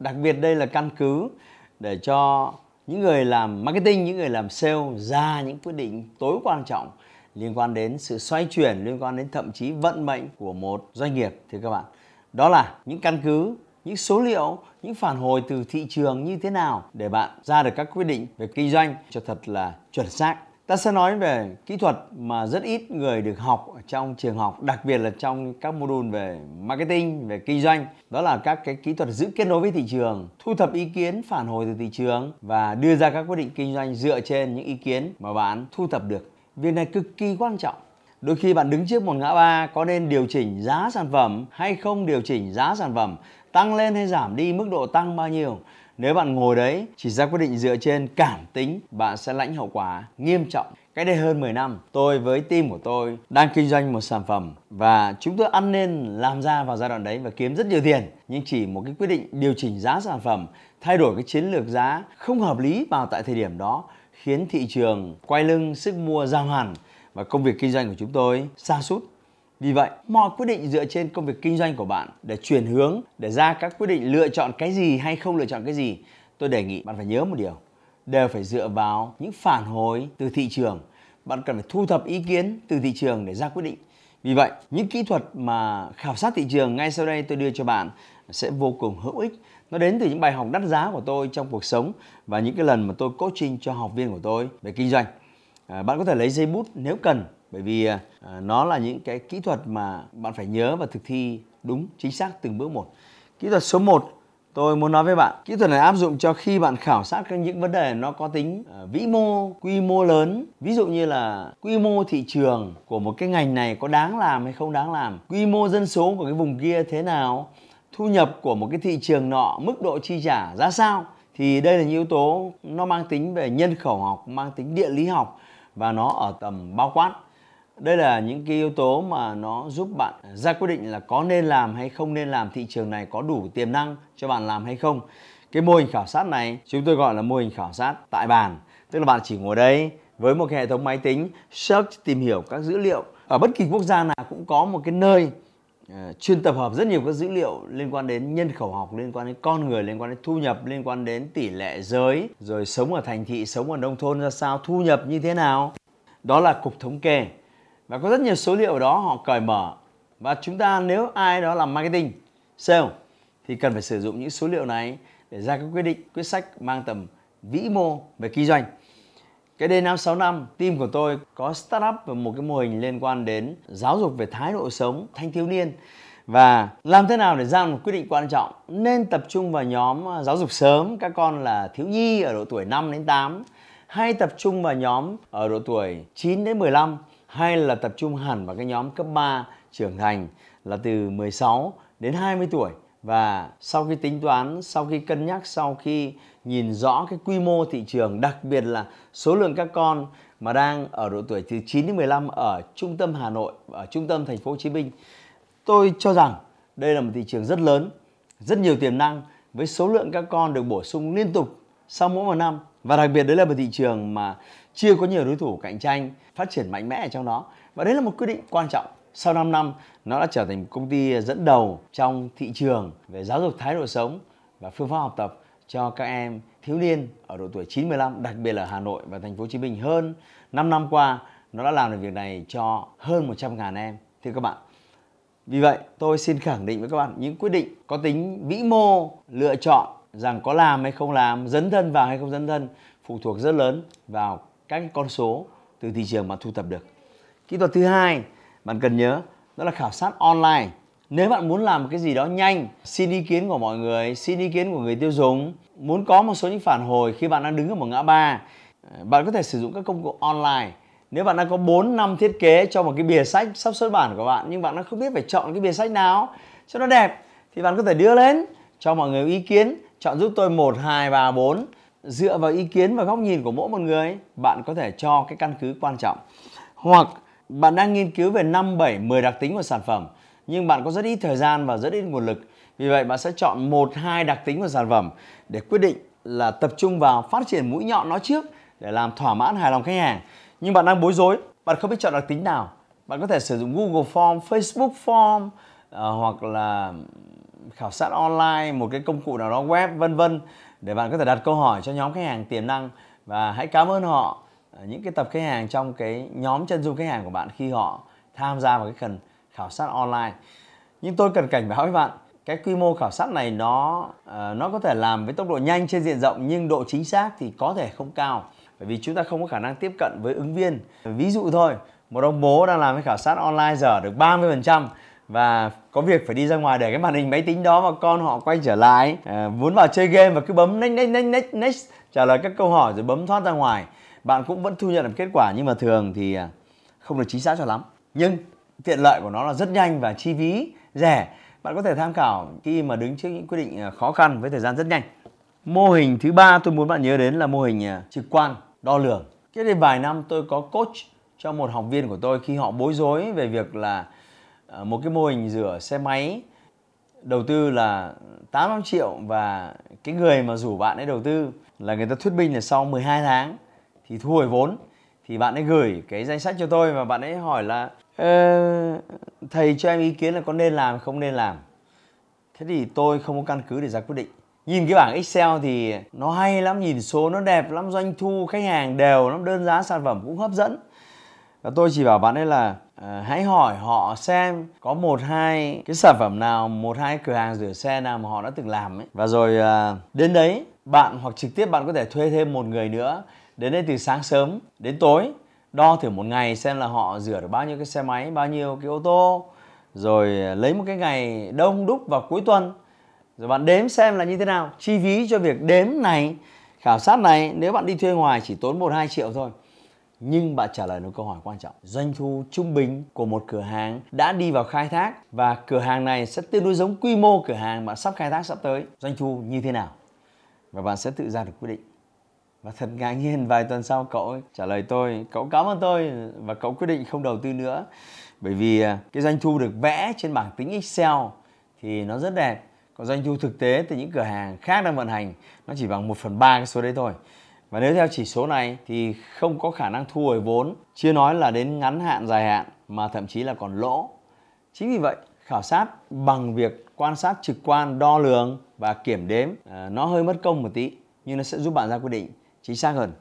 đặc biệt đây là căn cứ để cho những người làm marketing, những người làm sale ra những quyết định tối quan trọng liên quan đến sự xoay chuyển, liên quan đến thậm chí vận mệnh của một doanh nghiệp thưa các bạn. Đó là những căn cứ, những số liệu, những phản hồi từ thị trường như thế nào để bạn ra được các quyết định về kinh doanh cho thật là chuẩn xác ta sẽ nói về kỹ thuật mà rất ít người được học ở trong trường học, đặc biệt là trong các module về marketing, về kinh doanh. Đó là các cái kỹ thuật giữ kết nối với thị trường, thu thập ý kiến, phản hồi từ thị trường và đưa ra các quyết định kinh doanh dựa trên những ý kiến mà bạn thu thập được. Việc này cực kỳ quan trọng. Đôi khi bạn đứng trước một ngã ba có nên điều chỉnh giá sản phẩm hay không điều chỉnh giá sản phẩm, tăng lên hay giảm đi, mức độ tăng bao nhiêu nếu bạn ngồi đấy chỉ ra quyết định dựa trên cảm tính, bạn sẽ lãnh hậu quả nghiêm trọng. Cách đây hơn 10 năm, tôi với team của tôi đang kinh doanh một sản phẩm và chúng tôi ăn nên làm ra vào giai đoạn đấy và kiếm rất nhiều tiền. Nhưng chỉ một cái quyết định điều chỉnh giá sản phẩm, thay đổi cái chiến lược giá không hợp lý vào tại thời điểm đó khiến thị trường quay lưng sức mua giảm hẳn và công việc kinh doanh của chúng tôi sa sút vì vậy, mọi quyết định dựa trên công việc kinh doanh của bạn để chuyển hướng, để ra các quyết định lựa chọn cái gì hay không lựa chọn cái gì, tôi đề nghị bạn phải nhớ một điều, đều phải dựa vào những phản hồi từ thị trường. Bạn cần phải thu thập ý kiến từ thị trường để ra quyết định. Vì vậy, những kỹ thuật mà khảo sát thị trường ngay sau đây tôi đưa cho bạn sẽ vô cùng hữu ích. Nó đến từ những bài học đắt giá của tôi trong cuộc sống và những cái lần mà tôi coaching cho học viên của tôi về kinh doanh. À, bạn có thể lấy giấy bút nếu cần bởi vì à, à, nó là những cái kỹ thuật mà bạn phải nhớ và thực thi đúng chính xác từng bước một. Kỹ thuật số 1 tôi muốn nói với bạn kỹ thuật này áp dụng cho khi bạn khảo sát những vấn đề nó có tính à, vĩ mô quy mô lớn. Ví dụ như là quy mô thị trường của một cái ngành này có đáng làm hay không đáng làm quy mô dân số của cái vùng kia thế nào thu nhập của một cái thị trường nọ mức độ chi trả ra sao. Thì đây là những yếu tố nó mang tính về nhân khẩu học mang tính địa lý học và nó ở tầm bao quát đây là những cái yếu tố mà nó giúp bạn ra quyết định là có nên làm hay không nên làm thị trường này có đủ tiềm năng cho bạn làm hay không. Cái mô hình khảo sát này chúng tôi gọi là mô hình khảo sát tại bàn. Tức là bạn chỉ ngồi đây với một cái hệ thống máy tính search tìm hiểu các dữ liệu. Ở bất kỳ quốc gia nào cũng có một cái nơi uh, chuyên tập hợp rất nhiều các dữ liệu liên quan đến nhân khẩu học liên quan đến con người liên quan đến thu nhập liên quan đến tỷ lệ giới rồi sống ở thành thị sống ở nông thôn ra sao thu nhập như thế nào. Đó là cục thống kê và có rất nhiều số liệu ở đó họ cởi mở. Và chúng ta nếu ai đó làm marketing, sale, thì cần phải sử dụng những số liệu này để ra các quyết định, quyết sách mang tầm vĩ mô về kinh doanh. Cái D565 team của tôi có startup và một cái mô hình liên quan đến giáo dục về thái độ sống thanh thiếu niên. Và làm thế nào để ra một quyết định quan trọng? Nên tập trung vào nhóm à, giáo dục sớm, các con là thiếu nhi ở độ tuổi 5 đến 8 hay tập trung vào nhóm ở độ tuổi 9 đến 15 hay là tập trung hẳn vào cái nhóm cấp 3 trưởng thành là từ 16 đến 20 tuổi và sau khi tính toán, sau khi cân nhắc, sau khi nhìn rõ cái quy mô thị trường, đặc biệt là số lượng các con mà đang ở độ tuổi từ 9 đến 15 ở trung tâm Hà Nội, ở trung tâm thành phố Hồ Chí Minh. Tôi cho rằng đây là một thị trường rất lớn, rất nhiều tiềm năng với số lượng các con được bổ sung liên tục sau mỗi một năm và đặc biệt đấy là một thị trường mà chưa có nhiều đối thủ cạnh tranh, phát triển mạnh mẽ ở trong đó. Và đấy là một quyết định quan trọng. Sau 5 năm, nó đã trở thành một công ty dẫn đầu trong thị trường về giáo dục thái độ sống và phương pháp học tập cho các em thiếu niên ở độ tuổi 95 đặc biệt là Hà Nội và thành phố Hồ Chí Minh. Hơn 5 năm qua, nó đã làm được việc này cho hơn 100.000 em, thưa các bạn. Vì vậy, tôi xin khẳng định với các bạn những quyết định có tính vĩ mô, lựa chọn rằng có làm hay không làm, dấn thân vào hay không dấn thân, phụ thuộc rất lớn vào các con số từ thị trường mà thu thập được. Kỹ thuật thứ hai bạn cần nhớ đó là khảo sát online. Nếu bạn muốn làm một cái gì đó nhanh xin ý kiến của mọi người xin ý kiến của người tiêu dùng. Muốn có một số những phản hồi khi bạn đang đứng ở một ngã ba bạn có thể sử dụng các công cụ online. Nếu bạn đang có 4 năm thiết kế cho một cái bìa sách sắp xuất bản của bạn nhưng bạn đang không biết phải chọn cái bìa sách nào cho nó đẹp thì bạn có thể đưa lên cho mọi người ý kiến. Chọn giúp tôi 1, 2, 3, 4 dựa vào ý kiến và góc nhìn của mỗi một người bạn có thể cho cái căn cứ quan trọng. Hoặc bạn đang nghiên cứu về 5, 7, 10 đặc tính của sản phẩm nhưng bạn có rất ít thời gian và rất ít nguồn lực. Vì vậy bạn sẽ chọn một hai đặc tính của sản phẩm để quyết định là tập trung vào phát triển mũi nhọn nó trước để làm thỏa mãn hài lòng khách hàng. Nhưng bạn đang bối rối bạn không biết chọn đặc tính nào. Bạn có thể sử dụng Google Form, Facebook Form uh, hoặc là khảo sát online một cái công cụ nào đó web vân vân để bạn có thể đặt câu hỏi cho nhóm khách hàng tiềm năng và hãy cảm ơn họ à, những cái tập khách hàng trong cái nhóm chân dung khách hàng của bạn khi họ tham gia vào cái phần khảo sát online. Nhưng tôi cần cảnh báo với bạn, cái quy mô khảo sát này nó à, nó có thể làm với tốc độ nhanh trên diện rộng nhưng độ chính xác thì có thể không cao. Bởi vì chúng ta không có khả năng tiếp cận với ứng viên. Ví dụ thôi, một ông bố đang làm cái khảo sát online giờ được 30% và có việc phải đi ra ngoài để cái màn hình máy tính đó mà con họ quay trở lại. À, muốn vào chơi game và cứ bấm next next next next next trả lời các câu hỏi rồi bấm thoát ra ngoài. Bạn cũng vẫn thu nhận được kết quả nhưng mà thường thì à, không được chính xác cho lắm. Nhưng tiện lợi của nó là rất nhanh và chi phí rẻ. Bạn có thể tham khảo khi mà đứng trước những quyết định à, khó khăn với thời gian rất nhanh. Mô hình thứ ba tôi muốn bạn nhớ đến là mô hình à, trực quan đo lường. Cách đây vài năm tôi có coach cho một học viên của tôi khi họ bối rối về việc là Ờ, một cái mô hình rửa xe máy, đầu tư là 800 triệu và cái người mà rủ bạn ấy đầu tư là người ta thuyết minh là sau 12 tháng thì thu hồi vốn, thì bạn ấy gửi cái danh sách cho tôi và bạn ấy hỏi là ờ, thầy cho em ý kiến là có nên làm không nên làm? Thế thì tôi không có căn cứ để ra quyết định. Nhìn cái bảng Excel thì nó hay lắm, nhìn số nó đẹp lắm, doanh thu, khách hàng đều lắm, đơn giá sản phẩm cũng hấp dẫn tôi chỉ bảo bạn ấy là à, hãy hỏi họ xem có một hai cái sản phẩm nào một hai cửa hàng rửa xe nào mà họ đã từng làm ấy. Và rồi à, đến đấy bạn hoặc trực tiếp bạn có thể thuê thêm một người nữa. Đến đây từ sáng sớm đến tối đo thử một ngày xem là họ rửa được bao nhiêu cái xe máy bao nhiêu cái ô tô. Rồi ờ, lấy một cái ngày đông đúc vào cuối tuần. Rồi bạn đếm xem là như thế nào. Chi phí cho việc đếm này khảo sát này nếu bạn đi thuê ngoài chỉ tốn một hai triệu thôi nhưng bạn trả lời một câu hỏi quan trọng. Doanh thu trung bình của một cửa hàng đã đi vào khai thác và cửa hàng này sẽ tương đối giống quy mô cửa hàng mà sắp khai thác sắp tới. Doanh thu như thế nào? Và bạn sẽ tự ra được quyết định. Và thật ngạc nhiên, vài tuần sau cậu ấy trả lời tôi, cậu cảm ơn tôi và cậu quyết định không đầu tư nữa. Bởi vì à, cái doanh thu được vẽ trên bảng tính Excel thì nó rất đẹp. Còn doanh thu thực tế từ những cửa hàng khác đang vận hành, nó chỉ bằng 1 phần ba cái số đấy thôi và nếu theo chỉ số này thì không có khả năng thu hồi vốn chưa nói là đến ngắn hạn dài hạn mà thậm chí là còn lỗ. Chính vì vậy khảo sát bằng việc quan sát trực quan đo lường và kiểm đếm à, nó hơi mất công một tí nhưng nó sẽ giúp bạn ra quyết định chính xác hơn.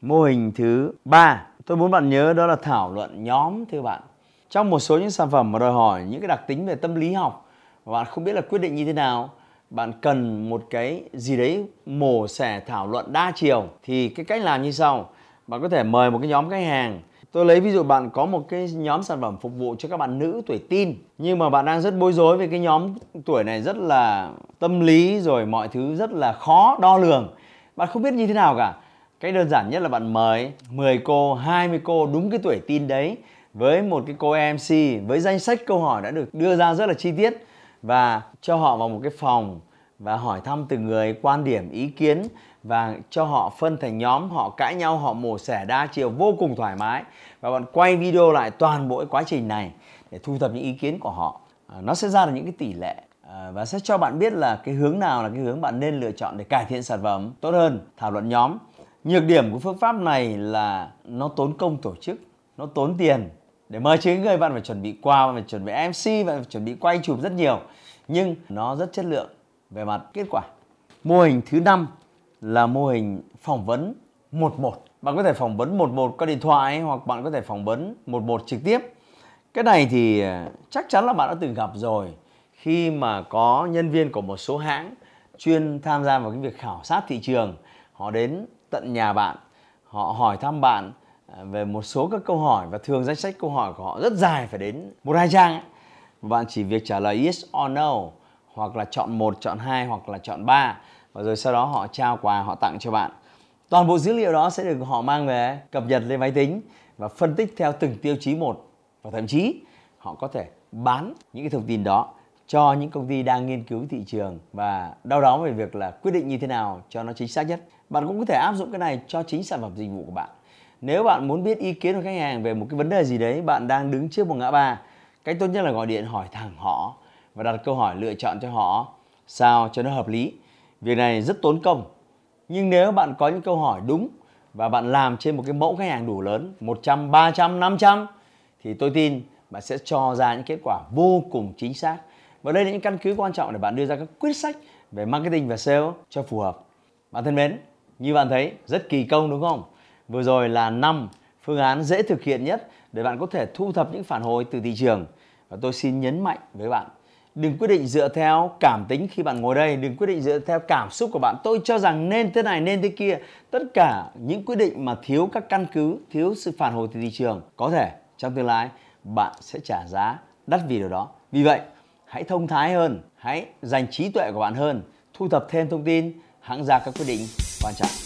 Mô hình thứ ba tôi muốn bạn nhớ đó là thảo luận nhóm thưa bạn. Trong một số những sản phẩm mà đòi hỏi những cái đặc tính về tâm lý học và bạn không biết là quyết định như thế nào bạn cần một cái gì đấy mổ xẻ thảo luận đa chiều. Thì cái cách làm như sau. Bạn có thể mời một cái nhóm khách hàng. Tôi lấy ví dụ bạn có một cái nhóm sản phẩm phục vụ cho các bạn nữ tuổi tin nhưng mà bạn đang rất bối rối về cái nhóm tuổi này rất là tâm lý rồi mọi thứ rất là khó đo lường. Bạn không biết như thế nào cả. Cái đơn giản nhất là bạn mời 10 cô 20 cô đúng cái tuổi tin đấy với một cái cô MC với danh sách câu hỏi đã được đưa ra rất là chi tiết và cho họ vào một cái phòng và hỏi thăm từng người quan điểm ý kiến và cho họ phân thành nhóm họ cãi nhau họ mổ xẻ đa chiều vô cùng thoải mái. Và bạn quay video lại toàn bộ quá trình này để thu thập những ý kiến của họ. À, nó sẽ ra được những cái tỷ lệ à, và sẽ cho bạn biết là cái hướng nào là cái hướng bạn nên lựa chọn để cải thiện sản phẩm tốt hơn thảo luận nhóm. Nhược điểm của phương pháp này là nó tốn công tổ chức nó tốn tiền để mời chính người bạn phải chuẩn bị quà phải chuẩn bị mc và phải chuẩn bị quay chụp rất nhiều. Nhưng nó rất chất lượng về mặt kết quả. Mô hình thứ năm là mô hình phỏng vấn một một. Bạn có thể phỏng vấn một một qua điện thoại hoặc bạn có thể phỏng vấn một một trực tiếp. Cái này thì à, chắc chắn là bạn đã từng gặp rồi. Khi mà có nhân viên của một số hãng chuyên tham gia vào cái việc khảo sát thị trường, họ đến tận nhà bạn, họ hỏi thăm bạn về một số các câu hỏi và thường danh sách câu hỏi của họ rất dài phải đến một hai trang ấy. bạn chỉ việc trả lời yes or no, hoặc là chọn một, chọn hai, hoặc là chọn ba và rồi sau đó họ trao quà, họ tặng cho bạn toàn bộ dữ liệu đó sẽ được họ mang về, cập nhật lên máy tính và phân tích theo từng tiêu chí một và thậm chí, họ có thể bán những cái thông tin đó cho những công ty đang nghiên cứu thị trường và đau đáu về việc là quyết định như thế nào cho nó chính xác nhất. Bạn cũng có thể áp dụng cái này cho chính sản phẩm dịch vụ của bạn. Nếu bạn muốn biết ý kiến của khách hàng về một cái vấn đề gì đấy, bạn đang đứng trước một ngã ba, cách tốt nhất là gọi điện hỏi thẳng họ và đặt câu hỏi lựa chọn cho họ sao cho nó hợp lý. Việc này rất tốn công. Nhưng nếu bạn có những câu hỏi đúng và bạn làm trên một cái mẫu khách hàng đủ lớn 100, 300, 500 thì tôi tin bạn sẽ cho ra những kết quả vô cùng chính xác. Và đây là những căn cứ quan trọng để bạn đưa ra các quyết sách về marketing và sale cho phù hợp. Bạn thân mến, như bạn thấy rất kỳ công đúng không? Vừa rồi là năm phương án dễ thực hiện nhất để bạn có thể thu thập những phản hồi từ thị trường. Và tôi xin nhấn mạnh với bạn, đừng quyết định dựa theo cảm tính khi bạn ngồi đây, đừng quyết định dựa theo cảm xúc của bạn. Tôi cho rằng nên thế này, nên thế kia. Tất cả những quyết định mà thiếu các căn cứ, thiếu sự phản hồi từ thị trường, có thể trong tương lai bạn sẽ trả giá đắt vì điều đó. Vì vậy, hãy thông thái hơn, hãy dành trí tuệ của bạn hơn, thu thập thêm thông tin, hãng ra các quyết định quan trọng